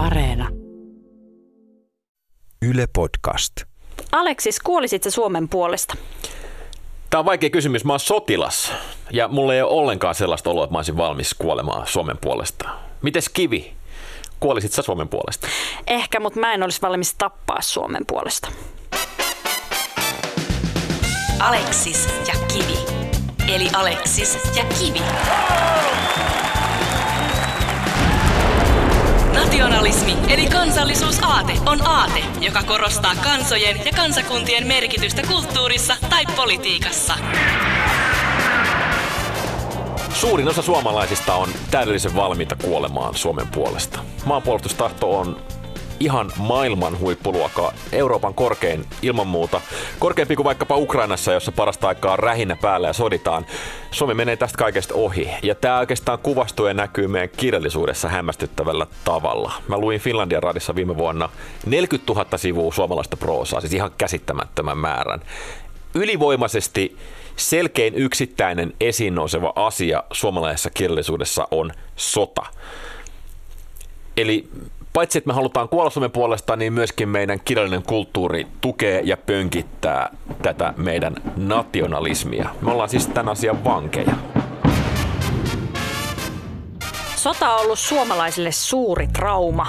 Areena. Yle Podcast. Aleksis, kuolisit sä Suomen puolesta? Tämä on vaikea kysymys. Mä oon sotilas ja mulla ei ole ollenkaan sellaista oloa, että mä olisin valmis kuolemaan Suomen puolesta. Mites Kivi? Kuolisit sä Suomen puolesta? Ehkä, mutta mä en olisi valmis tappaa Suomen puolesta. Aleksis ja Kivi. Eli Aleksis ja Kivi. Nationalismi eli kansallisuusaate on aate, joka korostaa kansojen ja kansakuntien merkitystä kulttuurissa tai politiikassa. Suurin osa suomalaisista on täydellisen valmiita kuolemaan Suomen puolesta. Maanpuolustustahto on ihan maailman huippuluokkaa, Euroopan korkein ilman muuta. Korkeampi kuin vaikkapa Ukrainassa, jossa parasta aikaa on rähinnä päällä ja soditaan. Suomi menee tästä kaikesta ohi. Ja tämä oikeastaan kuvastuu ja näkyy meidän kirjallisuudessa hämmästyttävällä tavalla. Mä luin Finlandia radissa viime vuonna 40 000 sivua suomalaista proosaa, siis ihan käsittämättömän määrän. Ylivoimaisesti selkein yksittäinen esiin nouseva asia suomalaisessa kirjallisuudessa on sota. Eli paitsi että me halutaan kuolla Suomen puolesta, niin myöskin meidän kirjallinen kulttuuri tukee ja pönkittää tätä meidän nationalismia. Me ollaan siis tämän asian vankeja. Sota on ollut suomalaisille suuri trauma.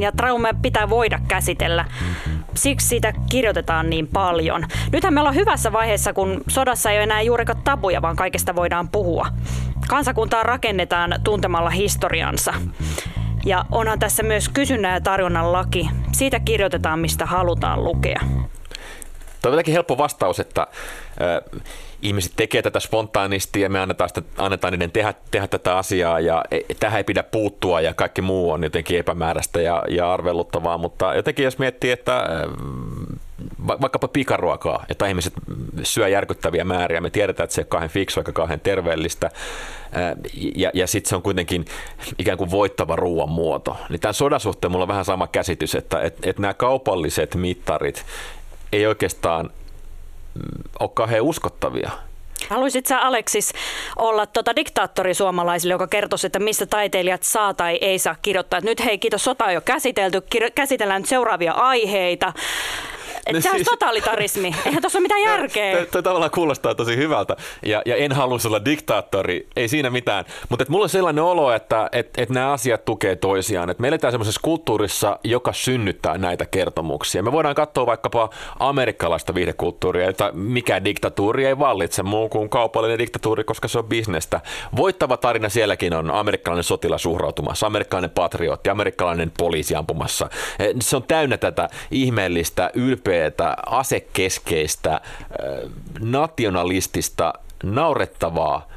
Ja trauma pitää voida käsitellä. Siksi siitä kirjoitetaan niin paljon. Nythän me ollaan hyvässä vaiheessa, kun sodassa ei ole enää juurikaan tabuja, vaan kaikesta voidaan puhua. Kansakuntaa rakennetaan tuntemalla historiansa. Ja onhan tässä myös kysynnän ja tarjonnan laki. Siitä kirjoitetaan, mistä halutaan lukea. Tuo on helppo vastaus, että äh, ihmiset tekee tätä spontaanisti ja me annetaan, sitä, annetaan niiden tehdä, tehdä tätä asiaa ja e, tähän ei pidä puuttua ja kaikki muu on jotenkin epämääräistä ja, ja arveluttavaa, mutta jotenkin jos miettii, että äh, vaikkapa pikaruokaa, jota ihmiset syö järkyttäviä määriä. Me tiedetään, että se ei ole kauhean fiksu eikä kauhean terveellistä. Ja, ja sitten se on kuitenkin ikään kuin voittava ruoan muoto. Niin tämän sodan suhteen mulla on vähän sama käsitys, että et, et nämä kaupalliset mittarit ei oikeastaan mm, ole kauhean uskottavia. Haluaisit sä Aleksis olla tota diktaattori suomalaisille, joka kertoisi, että mistä taiteilijat saa tai ei saa kirjoittaa. Et nyt hei, kiitos, sota on jo käsitelty, käsitellään nyt seuraavia aiheita. Että no se siis, totalitarismi. Eihän tuossa ole mitään järkeä. Tuo tavallaan kuulostaa tosi hyvältä. Ja, ja en halua olla diktaattori, ei siinä mitään. Mutta mulla on sellainen olo, että et, et nämä asiat tukee toisiaan. Et me eletään semmoisessa kulttuurissa, joka synnyttää näitä kertomuksia. Me voidaan katsoa vaikkapa amerikkalaista viihdekulttuuria, että mikä diktatuuri ei vallitse muu kuin kaupallinen diktatuuri, koska se on bisnestä. Voittava tarina sielläkin on amerikkalainen sotilas uhrautumassa, amerikkalainen patriotti, amerikkalainen poliisi ampumassa. Eh, se on täynnä tätä ihmeellistä, ylpeä hirveätä asekeskeistä, nationalistista, naurettavaa,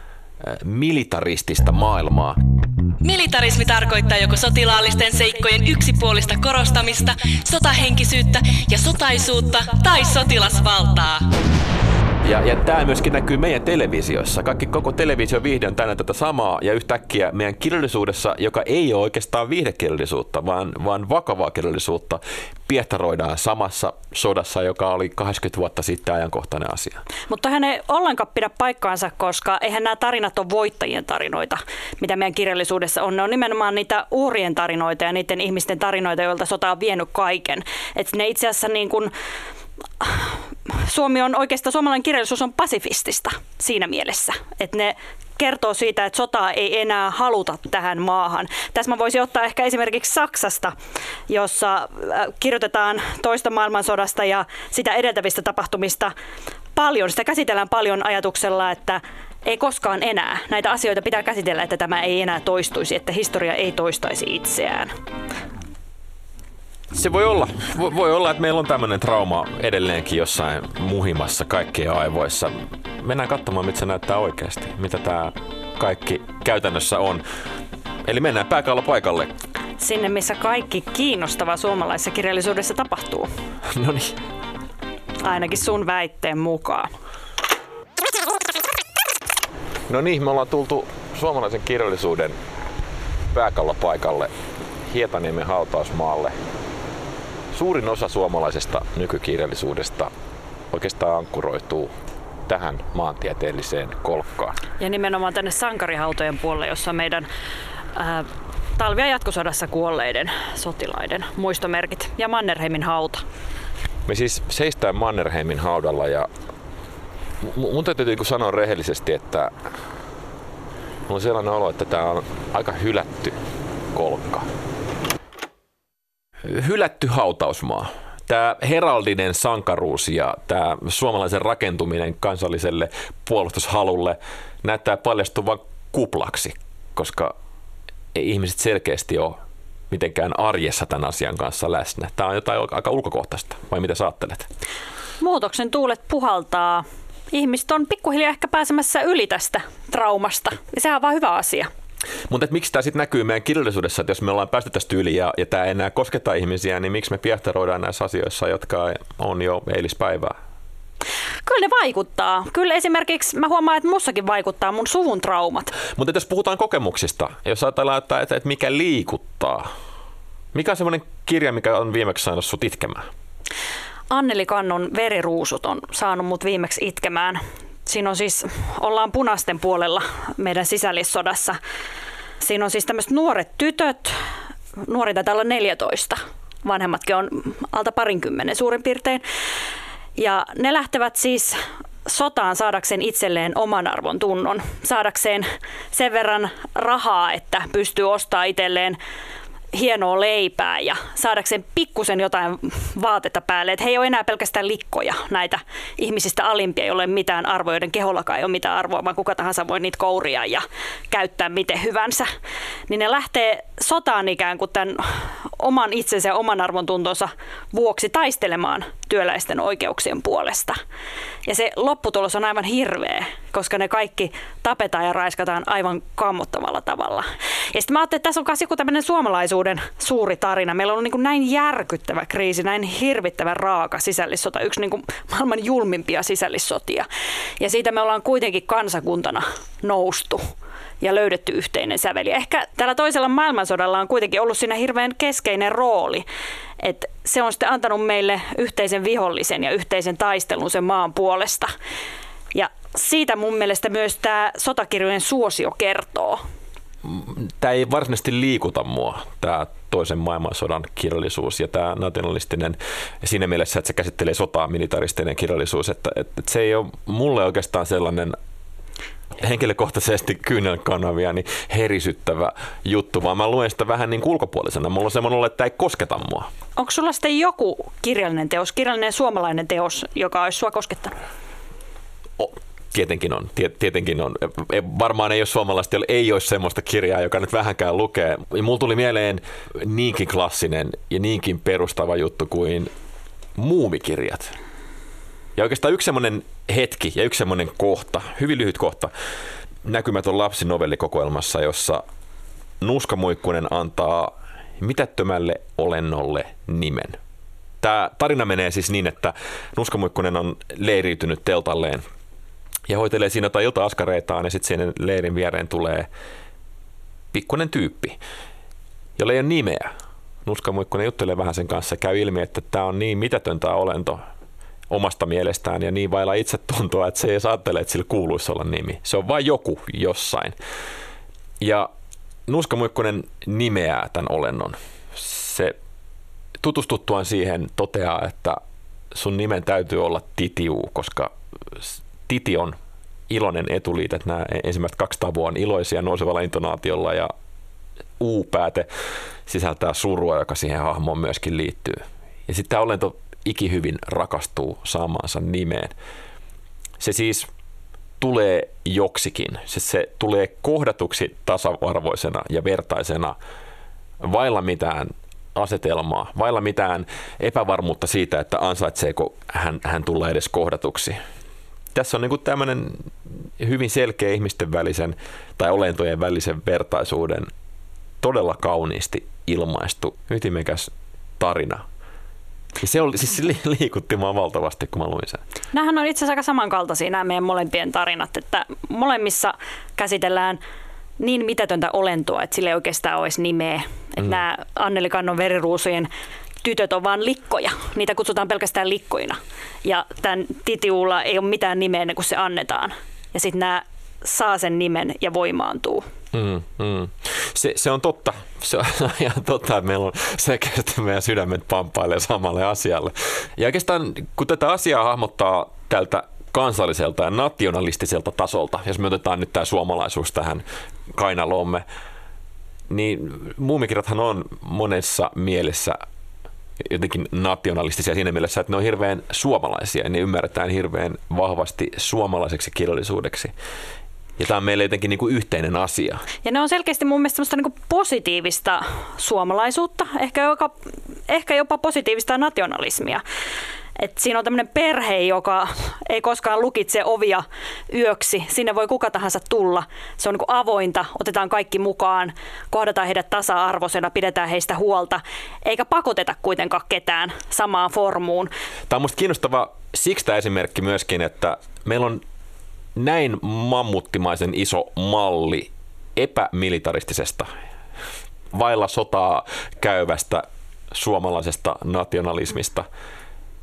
militaristista maailmaa. Militarismi tarkoittaa joko sotilaallisten seikkojen yksipuolista korostamista, sotahenkisyyttä ja sotaisuutta tai sotilasvaltaa. Ja, ja tämä myöskin näkyy meidän televisiossa. Kaikki koko televisioviihde on täynnä tätä samaa ja yhtäkkiä meidän kirjallisuudessa, joka ei ole oikeastaan viihdekirjallisuutta, vaan, vaan vakavaa kirjallisuutta, piehtaroidaan samassa sodassa, joka oli 80 vuotta sitten ajankohtainen asia. Mutta hän ei ollenkaan pidä paikkaansa, koska eihän nämä tarinat ole voittajien tarinoita, mitä meidän kirjallisuudessa on. Ne on nimenomaan niitä uhrien tarinoita ja niiden ihmisten tarinoita, joilta sota on vienyt kaiken. Et ne itse asiassa niin kuin Suomi on oikeastaan, suomalainen kirjallisuus on pasifistista siinä mielessä, että ne kertoo siitä, että sotaa ei enää haluta tähän maahan. Tässä mä voisin ottaa ehkä esimerkiksi Saksasta, jossa äh, kirjoitetaan toista maailmansodasta ja sitä edeltävistä tapahtumista paljon. Sitä käsitellään paljon ajatuksella, että ei koskaan enää. Näitä asioita pitää käsitellä, että tämä ei enää toistuisi, että historia ei toistaisi itseään. Se voi olla. Voi olla, että meillä on tämmöinen trauma edelleenkin jossain muhimassa kaikkien aivoissa. Mennään katsomaan, mitä se näyttää oikeasti. Mitä tämä kaikki käytännössä on. Eli mennään pääkallo paikalle. Sinne, missä kaikki kiinnostava suomalaisessa kirjallisuudessa tapahtuu. No niin. Ainakin sun väitteen mukaan. No niin, me ollaan tultu suomalaisen kirjallisuuden pääkallopaikalle Hietaniemen hautausmaalle suurin osa suomalaisesta nykykirjallisuudesta oikeastaan ankkuroituu tähän maantieteelliseen kolkkaan. Ja nimenomaan tänne sankarihautojen puolelle, jossa meidän äh, talvia jatkosodassa kuolleiden sotilaiden muistomerkit ja Mannerheimin hauta. Me siis seistään Mannerheimin haudalla ja mun täytyy niin sanoa rehellisesti, että mulla on sellainen olo, että tämä on aika hylätty kolkka. Hylätty hautausmaa. Tämä heraldinen sankaruus ja tämä suomalaisen rakentuminen kansalliselle puolustushalulle näyttää paljastuvan kuplaksi, koska ei ihmiset selkeästi ole mitenkään arjessa tämän asian kanssa läsnä. Tämä on jotain aika ulkokohtaista, vai mitä sä ajattelet? Muutoksen tuulet puhaltaa. Ihmiset on pikkuhiljaa ehkä pääsemässä yli tästä traumasta, ja sehän on vaan hyvä asia. Mutta miksi tämä sitten näkyy meidän kirjallisuudessa, että jos me ollaan päästy tästä yli ja, ja tämä ei enää kosketa ihmisiä, niin miksi me piehtaroidaan näissä asioissa, jotka on jo eilispäivää? Kyllä ne vaikuttaa. Kyllä esimerkiksi mä huomaan, että mussakin vaikuttaa mun suvun traumat. Mutta jos puhutaan kokemuksista, jos ajatellaan, että, että, että mikä liikuttaa, mikä on semmoinen kirja, mikä on viimeksi saanut sut itkemään? Anneli Kannon Veriruusut on saanut mut viimeksi itkemään. Siinä on siis, ollaan punaisten puolella meidän sisällissodassa. Siinä on siis tämmöiset nuoret tytöt, nuori taitaa olla 14, vanhemmatkin on alta parinkymmenen suurin piirtein. Ja ne lähtevät siis sotaan saadakseen itselleen oman arvon tunnon, saadakseen sen verran rahaa, että pystyy ostamaan itselleen hienoa leipää ja saadakseen pikkusen jotain vaatetta päälle. Että he ei ole enää pelkästään likkoja näitä ihmisistä alimpia, ei ole mitään arvoa, joiden kehollakaan ei ole mitään arvoa, vaan kuka tahansa voi niitä kouria ja käyttää miten hyvänsä. Niin ne lähtee sotaan ikään kuin tämän oman itsensä ja oman arvon tuntonsa vuoksi taistelemaan työläisten oikeuksien puolesta. Ja se lopputulos on aivan hirveä, koska ne kaikki tapetaan ja raiskataan aivan kammottavalla tavalla. Ja sitten mä ajattelin, että tässä on myös joku tämmöinen suomalaisuuden suuri tarina. Meillä on niin näin järkyttävä kriisi, näin hirvittävä raaka sisällissota, yksi niin kuin maailman julmimpia sisällissotia. Ja siitä me ollaan kuitenkin kansakuntana noustu ja löydetty yhteinen säveli. Ehkä tällä toisella maailmansodalla on kuitenkin ollut siinä hirveän keskeinen rooli. että se on sitten antanut meille yhteisen vihollisen ja yhteisen taistelun sen maan puolesta. Ja siitä mun mielestä myös tämä sotakirjojen suosio kertoo. Tämä ei varsinaisesti liikuta mua, tämä toisen maailmansodan kirjallisuus ja tämä nationalistinen siinä mielessä, että se käsittelee sotaa militaristinen kirjallisuus, että, että se ei ole mulle oikeastaan sellainen henkilökohtaisesti kyynelkanavia niin herisyttävä juttu, vaan mä luen sitä vähän niin ulkopuolisena. Mulla on semmoinen että tämä ei kosketa mua. Onko sulla sitten joku kirjallinen teos, kirjallinen suomalainen teos, joka olisi sua koskettanut? O, tietenkin on. Tietenkin on. E, varmaan ei ole suomalaista, ei ole semmoista kirjaa, joka nyt vähänkään lukee. Mulla tuli mieleen niinkin klassinen ja niinkin perustava juttu kuin muumikirjat. Ja oikeastaan yksi semmoinen hetki ja yksi semmoinen kohta, hyvin lyhyt kohta, näkymätön lapsinovellikokoelmassa, jossa Nuskamuikkunen antaa mitättömälle olennolle nimen. Tämä tarina menee siis niin, että Nuskamuikkunen on leiriytynyt teltalleen ja hoitelee siinä jotain ilta-askareitaan ja sitten siinä leirin viereen tulee pikkuinen tyyppi, jolla ei ole nimeä. Nuskamuikkunen juttelee vähän sen kanssa käy ilmi, että tämä on niin mitätöntä olento, omasta mielestään ja niin vailla itsetuntoa, että se ei ajattele, että sillä kuuluisi olla nimi. Se on vain joku jossain. Ja Nuska Muikkonen nimeää tämän olennon. Se tutustuttuaan siihen toteaa, että sun nimen täytyy olla Titiu, koska Titi on iloinen etuliite, että nämä ensimmäiset kaksi tavua on iloisia nousevalla intonaatiolla ja U-pääte sisältää surua, joka siihen hahmoon myöskin liittyy. Ja sitten tämä olento ikihyvin rakastuu saamaansa nimeen. Se siis tulee joksikin. Se, se tulee kohdatuksi tasa-arvoisena ja vertaisena vailla mitään asetelmaa, vailla mitään epävarmuutta siitä, että ansaitseeko hän, hän tulla edes kohdatuksi. Tässä on niin tämmöinen hyvin selkeä ihmisten välisen tai olentojen välisen vertaisuuden todella kauniisti ilmaistu, ytimekäs tarina, se, oli, siis liikutti mua valtavasti, kun mä luin sen. Nämähän on itse asiassa aika samankaltaisia nämä meidän molempien tarinat, että molemmissa käsitellään niin mitätöntä olentoa, että sille ei oikeastaan olisi nimeä. Että mm. nämä Anneli Kannon veriruusujen tytöt on vain likkoja. Niitä kutsutaan pelkästään likkoina. Ja tämän Titiulla ei ole mitään nimeä ennen kuin se annetaan. Ja sitten nämä saa sen nimen ja voimaantuu. Mm, mm. Se, se on totta. Se on ihan totta, että meillä on selkeästi meidän sydämet pamppailee samalle asialle. Ja oikeastaan kun tätä asiaa hahmottaa tältä kansalliselta ja nationalistiselta tasolta, jos me otetaan nyt tämä suomalaisuus tähän kainaloomme, niin muumikirjathan on monessa mielessä jotenkin nationalistisia siinä mielessä, että ne on hirveän suomalaisia ja ne ymmärretään hirveän vahvasti suomalaiseksi kirjallisuudeksi. Ja tämä on meille jotenkin niin kuin yhteinen asia. Ja ne on selkeästi mun mielestä semmoista niin kuin positiivista suomalaisuutta, ehkä, joka, ehkä jopa positiivista nationalismia. Et siinä on tämmöinen perhe, joka ei koskaan lukitse ovia yöksi. Sinne voi kuka tahansa tulla. Se on niin avointa, otetaan kaikki mukaan, kohdataan heidät tasa-arvoisena, pidetään heistä huolta, eikä pakoteta kuitenkaan ketään samaan formuun. Tämä on minusta kiinnostava siksi tämä esimerkki myöskin, että meillä on näin mammuttimaisen iso malli epämilitaristisesta, vailla sotaa käyvästä suomalaisesta nationalismista –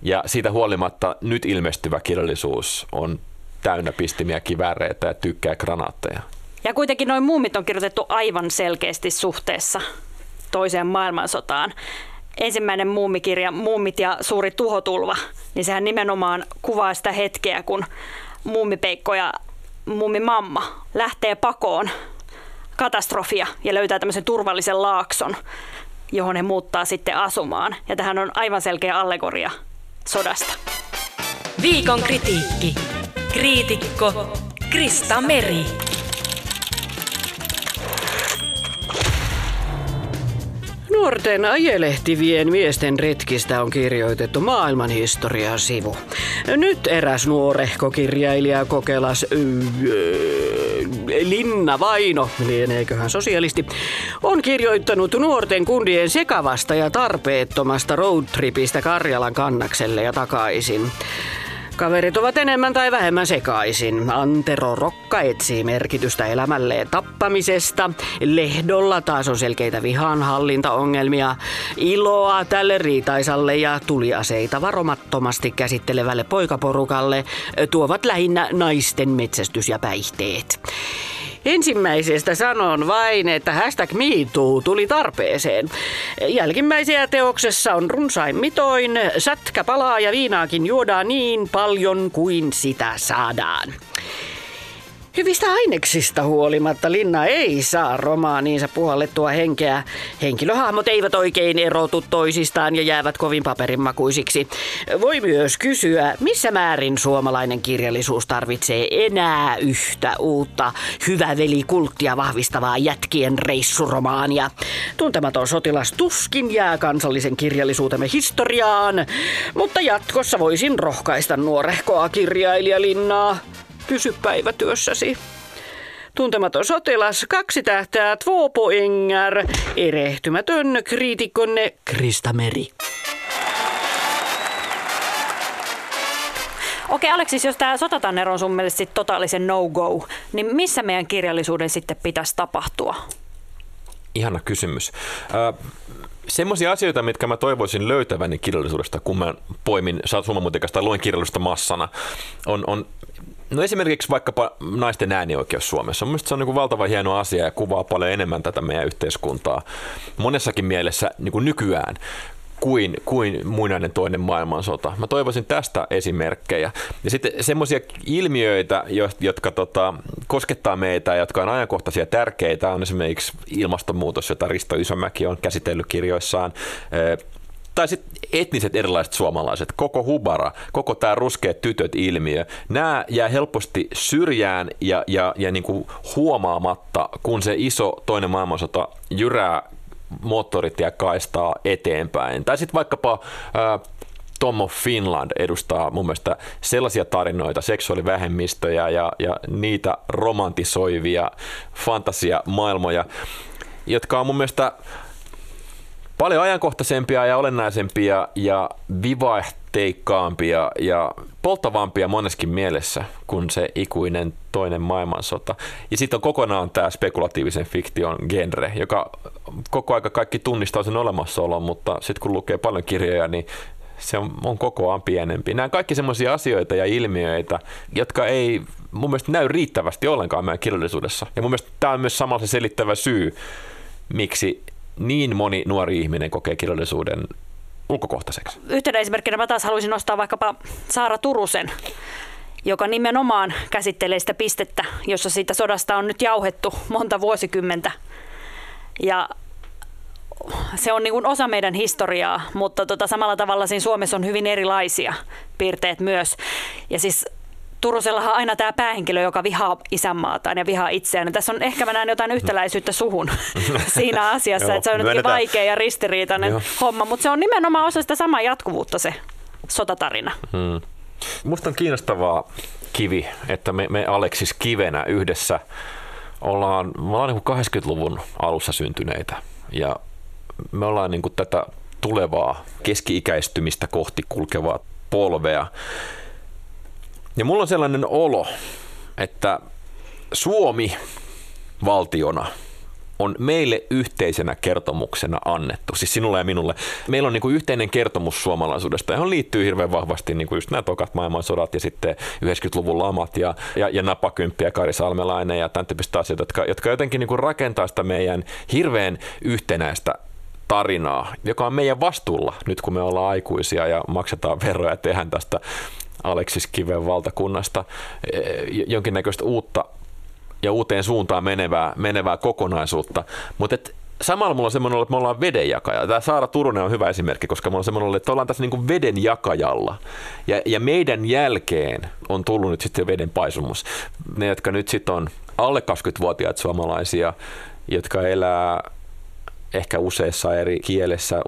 ja siitä huolimatta nyt ilmestyvä kirjallisuus on täynnä pistimiä kivääreitä ja tykkää granaatteja. Ja kuitenkin noin muumit on kirjoitettu aivan selkeästi suhteessa toiseen maailmansotaan. Ensimmäinen muumikirja, Muumit ja suuri tuhotulva, niin sehän nimenomaan kuvaa sitä hetkeä, kun muumipeikko ja muumimamma lähtee pakoon katastrofia ja löytää tämmöisen turvallisen laakson, johon he muuttaa sitten asumaan. Ja tähän on aivan selkeä allegoria sodasta. Viikon kritiikki. Kriitikko Krista Meri. Nuorten ajelehtivien miesten retkistä on kirjoitettu maailmanhistorian sivu. Nyt eräs nuorehko kirjailija Kokelas Linna Vaino, lieneeköhän sosialisti, on kirjoittanut nuorten kundien sekavasta ja tarpeettomasta roadtripistä Karjalan kannakselle ja takaisin. Kaverit ovat enemmän tai vähemmän sekaisin. Antero Rokka etsii merkitystä elämälleen tappamisesta. Lehdolla taas on selkeitä vihanhallintaongelmia. Iloa tälle riitaisalle ja tuliaseita varomattomasti käsittelevälle poikaporukalle tuovat lähinnä naisten metsästys ja päihteet. Ensimmäisestä sanon vain, että hashtag MeToo tuli tarpeeseen. Jälkimmäisiä teoksessa on runsain mitoin, sätkä palaa ja viinaakin juodaan niin paljon kuin sitä saadaan. Hyvistä aineksista huolimatta Linna ei saa romaaniinsa puhallettua henkeä. Henkilöhahmot eivät oikein erotu toisistaan ja jäävät kovin paperinmakuisiksi. Voi myös kysyä, missä määrin suomalainen kirjallisuus tarvitsee enää yhtä uutta hyvä veli-kulttia vahvistavaa jätkien reissuromaania. Tuntematon sotilas tuskin jää kansallisen kirjallisuutemme historiaan, mutta jatkossa voisin rohkaista nuorehkoa kirjailijalinnaa. Pysy päivätyössäsi. Tuntematon sotilas, kaksi tähtää, två poänger, erehtymätön kriitikkonne Krista Meri. Okei Aleksis, jos tämä sotatanner on sun mielestä sit totaalisen no-go, niin missä meidän kirjallisuuden sitten pitäisi tapahtua? Ihana kysymys. Äh, semmoisia asioita, mitkä mä toivoisin löytäväni kirjallisuudesta, kun mä poimin suomamutikasta tai luen kirjallisuudesta massana, on, on No esimerkiksi vaikkapa naisten äänioikeus Suomessa. Mielestäni se on niin valtava hieno asia ja kuvaa paljon enemmän tätä meidän yhteiskuntaa monessakin mielessä niin kuin nykyään kuin, kuin muinainen toinen maailmansota. Mä toivoisin tästä esimerkkejä. Ja sitten semmoisia ilmiöitä, jotka tota, koskettaa meitä ja jotka on ajankohtaisia tärkeitä, on esimerkiksi ilmastonmuutos, jota Risto Isomäki on käsitellyt kirjoissaan tai sitten etniset erilaiset suomalaiset, koko hubara, koko tämä ruskeat tytöt-ilmiö, nämä jää helposti syrjään ja, ja, ja niin huomaamatta, kun se iso toinen maailmansota jyrää ja kaistaa eteenpäin. Tai sitten vaikkapa ää, Tom of Finland edustaa mun mielestä sellaisia tarinoita, seksuaalivähemmistöjä ja, ja niitä romantisoivia fantasiamaailmoja, jotka on mun mielestä paljon ajankohtaisempia ja olennaisempia ja vivaihteikkaampia ja polttavampia moneskin mielessä kuin se ikuinen toinen maailmansota. Ja sitten on kokonaan tämä spekulatiivisen fiktion genre, joka koko aika kaikki tunnistaa sen olemassaolon, mutta sitten kun lukee paljon kirjoja, niin se on, on kokoaan pienempi. Nämä kaikki semmoisia asioita ja ilmiöitä, jotka ei mun mielestä näy riittävästi ollenkaan meidän kirjallisuudessa. Ja mun mielestä tämä on myös samalla se selittävä syy, miksi niin moni nuori ihminen kokee kirjallisuuden ulkokohtaiseksi. Yhtenä esimerkkinä mä taas haluaisin nostaa vaikkapa Saara Turusen, joka nimenomaan käsittelee sitä pistettä, jossa siitä sodasta on nyt jauhettu monta vuosikymmentä. Ja se on niin osa meidän historiaa, mutta tota, samalla tavalla siinä Suomessa on hyvin erilaisia piirteet myös. Ja siis Turusellahan on aina tämä päähenkilö, joka vihaa isänmaataan ja vihaa itseään. Tässä on ehkä mä näen jotain yhtäläisyyttä suhun siinä asiassa, Joo, että se on jotenkin vaikea ja ristiriitainen Joo. homma, mutta se on nimenomaan osa sitä samaa jatkuvuutta se sotatarina. Hmm. Musta on kiinnostavaa kivi, että me, me Aleksis Kivenä yhdessä ollaan, me ollaan niin 80-luvun alussa syntyneitä ja me ollaan niin kuin tätä tulevaa keski-ikäistymistä kohti kulkevaa polvea. Ja mulla on sellainen olo, että Suomi valtiona on meille yhteisenä kertomuksena annettu, siis sinulle ja minulle. Meillä on niin kuin yhteinen kertomus suomalaisuudesta, johon liittyy hirveän vahvasti niin kuin just nämä tokat maailmansodat ja sitten 90-luvun lamat ja, ja, ja Napakymppi ja Kari Salmelainen ja tämän tyyppistä asioita, jotka, jotka jotenkin niin kuin rakentaa sitä meidän hirveän yhtenäistä tarinaa, joka on meidän vastuulla nyt kun me ollaan aikuisia ja maksetaan veroja ja tehdään tästä Aleksis Kiven valtakunnasta e, jonkinnäköistä uutta ja uuteen suuntaan menevää, menevää kokonaisuutta. Mutta samalla mulla on semmoinen että me ollaan vedenjakaja. Tämä Saara Turunen on hyvä esimerkki, koska mulla on semmoinen että ollaan tässä niin vedenjakajalla. Ja, ja meidän jälkeen on tullut nyt sitten veden paisumus. Ne, jotka nyt sitten on alle 20-vuotiaat suomalaisia, jotka elää ehkä useissa eri kielessä,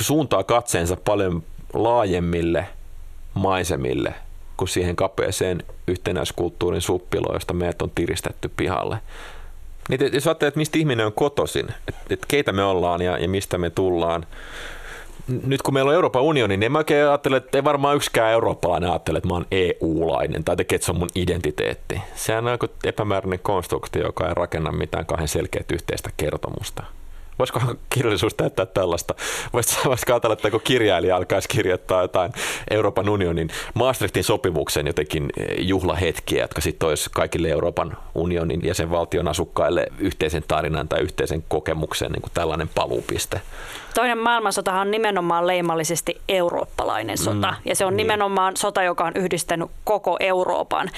suuntaa katseensa paljon laajemmille maisemille kuin siihen kapeeseen yhtenäiskulttuurin suppiloon, josta meidät on tiristetty pihalle. Niin, jos ajattelee, että mistä ihminen on kotoisin, että, että keitä me ollaan ja, ja mistä me tullaan, nyt kun meillä on Euroopan unioni, niin en mä oikein ajattele, että ei varmaan yksikään eurooppalainen ajattele, että mä oon EU-lainen tai että se on mun identiteetti. Sehän on joku epämääräinen konstruktio, joka ei rakenna mitään kahden selkeät yhteistä kertomusta. Voisiko kirjallisuus täyttää tällaista? Voisiko ajatella, että kun kirjailija alkaisi kirjoittaa jotain Euroopan unionin Maastrichtin sopimuksen jotenkin eh, juhlahetkiä, jotka sitten olisi kaikille Euroopan unionin jäsenvaltion asukkaille yhteisen tarinan tai yhteisen kokemuksen niin kuin tällainen paluupiste? Toinen maailmansota on nimenomaan leimallisesti eurooppalainen sota, mm, ja se on niin. nimenomaan sota, joka on yhdistänyt koko Euroopan.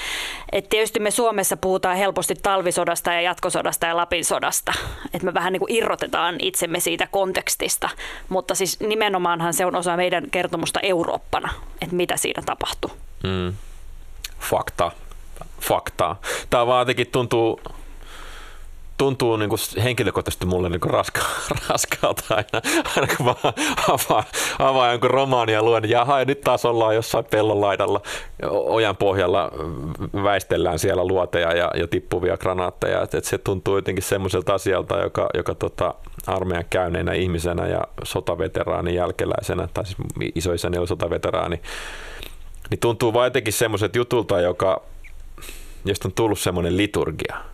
Et tietysti me Suomessa puhutaan helposti talvisodasta ja jatkosodasta ja Lapin sodasta, että me vähän niin kuin irrotetaan itsemme siitä kontekstista, mutta siis nimenomaanhan se on osa meidän kertomusta Eurooppana, että mitä siinä tapahtuu. Mm. Fakta. Fakta. Tämä vaan jotenkin tuntuu tuntuu niin kuin henkilökohtaisesti mulle niin kuin raska, raskaalta aina, aina kun vaan avaa, avaa jonkun romaania luen, jaha, ja nyt taas ollaan jossain pellon laidalla, ojan pohjalla väistellään siellä luoteja ja, ja tippuvia granaatteja, että et se tuntuu jotenkin semmoiselta asialta, joka, joka tota, armeijan käyneenä ihmisenä ja sotaveteraanin jälkeläisenä, tai siis isoisäni oli sotaveteraani, niin tuntuu vaan jotenkin semmoiset jutulta, joka, josta on tullut semmoinen liturgia –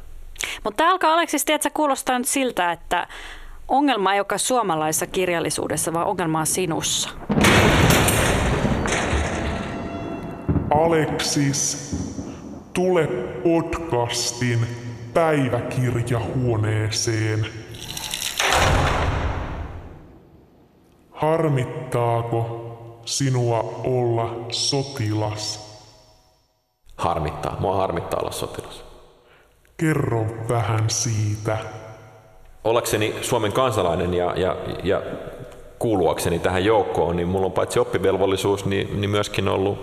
mutta tämä alkaa Aleksis, tiedätkö, kuulostaa nyt siltä, että ongelma ei olekaan suomalaisessa kirjallisuudessa, vaan ongelma on sinussa. Aleksis, tule podcastin päiväkirjahuoneeseen. Harmittaako sinua olla sotilas? Harmittaa. Mua harmittaa olla sotilas. Kerro vähän siitä. Ollakseni Suomen kansalainen ja, ja, ja kuuluakseni tähän joukkoon, niin mulla on paitsi oppivelvollisuus, niin, niin myöskin ollut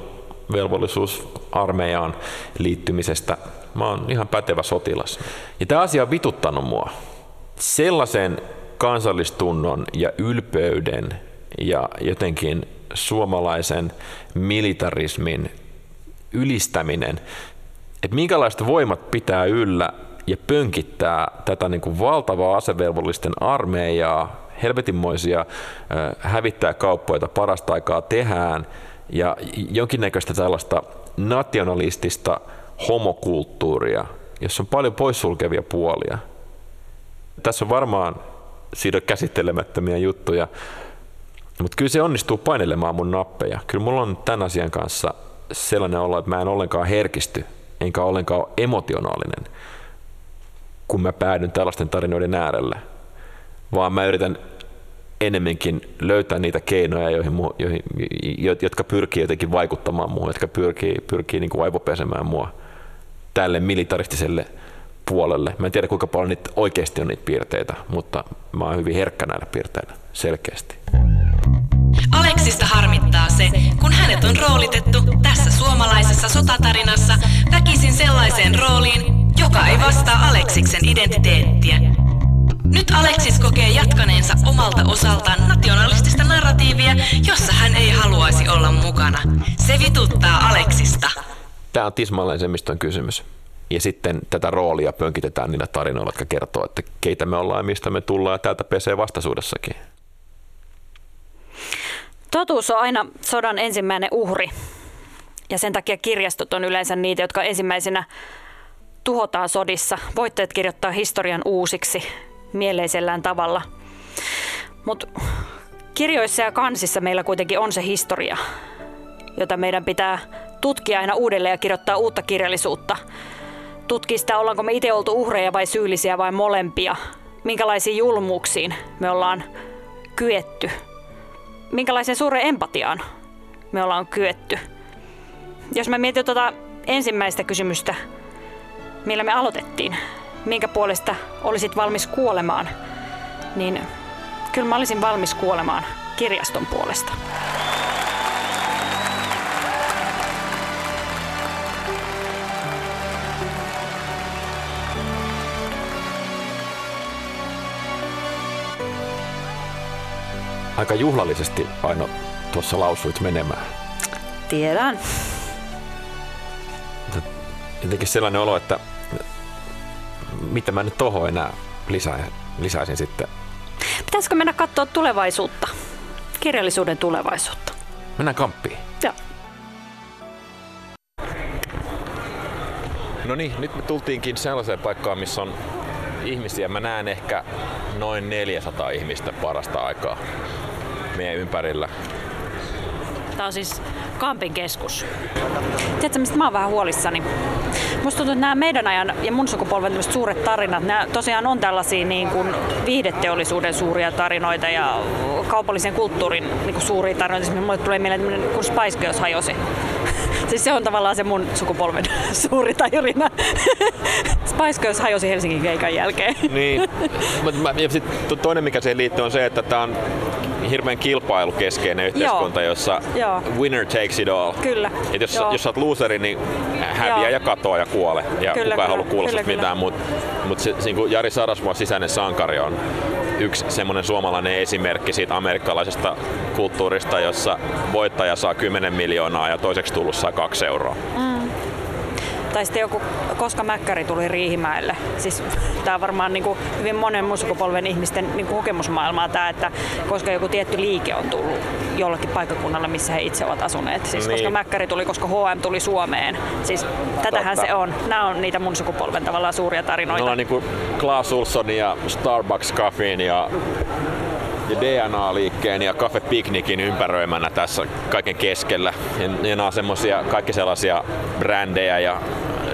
velvollisuus armeijaan liittymisestä. Mä oon ihan pätevä sotilas. Ja tämä asia on vituttanut mua. Sellaisen kansallistunnon ja ylpeyden ja jotenkin suomalaisen militarismin ylistäminen että minkälaista voimat pitää yllä ja pönkittää tätä niin kuin valtavaa asevelvollisten armeijaa, helvetinmoisia hävittää kauppoja, joita parasta aikaa tehdään, ja jonkinnäköistä tällaista nationalistista homokulttuuria, jossa on paljon poissulkevia puolia. Tässä on varmaan siitä käsittelemättömiä juttuja, Mutta kyllä se onnistuu painelemaan mun nappeja. Kyllä mulla on tämän asian kanssa sellainen olo, että mä en ollenkaan herkisty, enkä ollenkaan ole emotionaalinen, kun mä päädyn tällaisten tarinoiden äärelle. Vaan mä yritän enemmänkin löytää niitä keinoja, joihin, joihin, jotka pyrkii jotenkin vaikuttamaan muuhun, jotka pyrkii, pyrkii niin kuin aivopesemään mua tälle militaristiselle puolelle. Mä en tiedä kuinka paljon niitä oikeasti on niitä piirteitä, mutta mä oon hyvin herkkä näillä piirteillä, selkeästi. Aleksista harmittaa se, kun hänet on roolitettu tässä suomalaisessa sotatarinassa väkisin sellaiseen rooliin, joka ei vastaa Aleksiksen identiteettiä. Nyt Aleksis kokee jatkaneensa omalta osaltaan nationalistista narratiivia, jossa hän ei haluaisi olla mukana. Se vituttaa Aleksista. Tämä on tismalleen se, mistä on kysymys. Ja sitten tätä roolia pönkitetään niillä tarinoilla, jotka kertoo, että keitä me ollaan ja mistä me tullaan ja täältä pesee vastaisuudessakin. Totuus on aina sodan ensimmäinen uhri. Ja sen takia kirjastot on yleensä niitä, jotka ensimmäisenä tuhotaan sodissa. Voitteet kirjoittaa historian uusiksi mieleisellään tavalla. Mutta kirjoissa ja kansissa meillä kuitenkin on se historia, jota meidän pitää tutkia aina uudelleen ja kirjoittaa uutta kirjallisuutta. Tutkia sitä, ollaanko me itse oltu uhreja vai syyllisiä vai molempia. Minkälaisiin julmuuksiin me ollaan kyetty. Minkälaiseen suureen empatiaan me ollaan kyetty. Jos mä mietin tuota ensimmäistä kysymystä, millä me aloitettiin, minkä puolesta olisit valmis kuolemaan, niin kyllä mä olisin valmis kuolemaan kirjaston puolesta. Aika juhlallisesti Aino tuossa lausuit menemään. Tiedän. Jotenkin sellainen olo, että mitä mä nyt tohon enää lisäisin, lisäisin sitten. Pitäisikö mennä katsoa tulevaisuutta? Kirjallisuuden tulevaisuutta. Mennään kamppiin. Joo. No niin, nyt me tultiinkin sellaiseen paikkaan, missä on ihmisiä. Mä näen ehkä noin 400 ihmistä parasta aikaa meidän ympärillä. Tämä on siis Kampin keskus. Tiedätkö, mistä mä oon vähän huolissani? Musta tuntuu, että nämä meidän ajan ja mun sukupolven suuret tarinat, nämä tosiaan on tällaisia niin kuin viihdeteollisuuden suuria tarinoita ja kaupallisen kulttuurin niin kuin suuria tarinoita. Esimerkiksi mulle tulee mieleen kun Spice Girls hajosi. Siis se on tavallaan se mun sukupolven suuri tajurina. Spice Girls hajosi Helsingin keikan jälkeen. Niin. Ja sit toinen mikä siihen liittyy on se, että tämä on hirveän kilpailukeskeinen yhteiskunta, Joo. jossa Joo. winner takes it all. Kyllä. Et jos, jos sä oot loseri, niin häviää Joo. ja katoaa ja kuole. Ja kyllä, kukaan ei halua kuulla kyllä, mitään, mutta mut se, niin kuin Jari Sarasvuo sisäinen sankari on yksi semmoinen suomalainen esimerkki siitä amerikkalaisesta kulttuurista, jossa voittaja saa 10 miljoonaa ja toiseksi tullut saa 2 euroa. Mm. Tai sitten joku, koska Mäkkäri tuli Riihimäelle. Siis tämä on varmaan niin kuin hyvin monen musikopolven ihmisten niin kuin kokemusmaailmaa tämä, että koska joku tietty liike on tullut jollakin paikkakunnalla, missä he itse ovat asuneet. Siis niin. koska Mäkkäri tuli, koska HM tuli Suomeen. Siis tätähän Totta. se on. Nämä on niitä mun sukupolven tavallaan suuria tarinoita. No on niin kuin Klaas Ulsson ja Starbucks Caffeine ja ja DNA-liikkeen ja Cafe Picnicin ympäröimänä tässä kaiken keskellä. Ja, ja nämä on semmosia, kaikki sellaisia brändejä ja,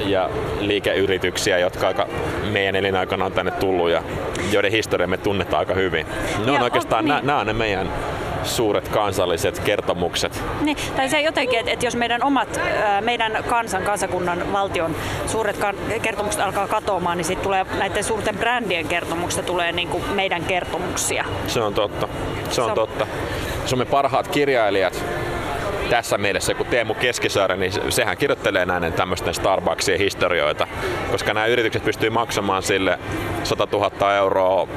ja liikeyrityksiä, jotka aika meidän elinaikana on tänne tullut ja joiden historia me tunnetaan aika hyvin. Ne on ja oikeastaan, on, niin. nämä on ne meidän suuret kansalliset kertomukset. Niin, tai se jotenkin, että, että jos meidän omat, meidän kansan, kansakunnan, valtion suuret kertomukset alkaa katoamaan, niin sitten tulee näiden suurten brändien kertomuksista tulee niin kuin meidän kertomuksia. Se on totta. Se on, se on totta. Suomen parhaat kirjailijat tässä mielessä, kun Teemu Keskisaari, niin sehän kirjoittelee näiden tämmöisten Starbucksien historioita, koska nämä yritykset pystyy maksamaan sille 100 000 euroa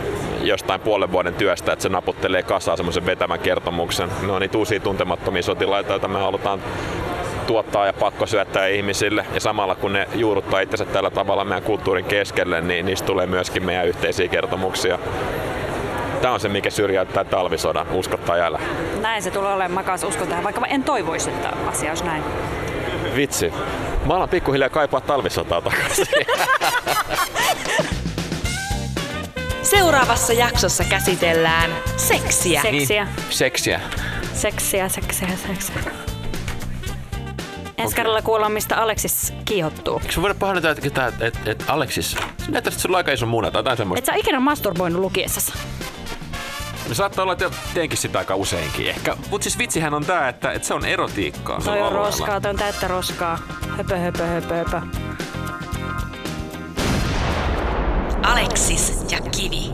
jostain puolen vuoden työstä, että se naputtelee kasaan semmoisen vetävän kertomuksen. Ne on niitä uusia tuntemattomia sotilaita, joita me halutaan tuottaa ja pakko syöttää ihmisille. Ja samalla kun ne juuruttaa itsensä tällä tavalla meidän kulttuurin keskelle, niin niistä tulee myöskin meidän yhteisiä kertomuksia. Tämä on se, mikä syrjäyttää talvisodan, usko tai älä. Näin se tulee olemaan, mä kanssa uskon tähän, vaikka en toivoisi, että asia olisi näin. Vitsi. Mä alan pikkuhiljaa kaipaa talvisotaa takaisin. Seuraavassa jaksossa käsitellään seksiä. Seksiä, Seksiä. seksiä, seksiä, seksiä. Ensi kerralla kuullaan, mistä Aleksis kiihottuu. Eikö sun voida pahoittaa, että, että, että, että Aleksis, näyttää, että sulla on aika iso muna tai jotain Et semmoista. sä ikinä masturboinut lukiessasi? No, saattaa olla, että teenkin sitä aika useinkin ehkä. Mut siis vitsihän on tää, että, että se on erotiikkaa. Se on roskaa, toi on täyttä roskaa. Höpö, höpö, höpö, höpö. Aleksis ja Kivi.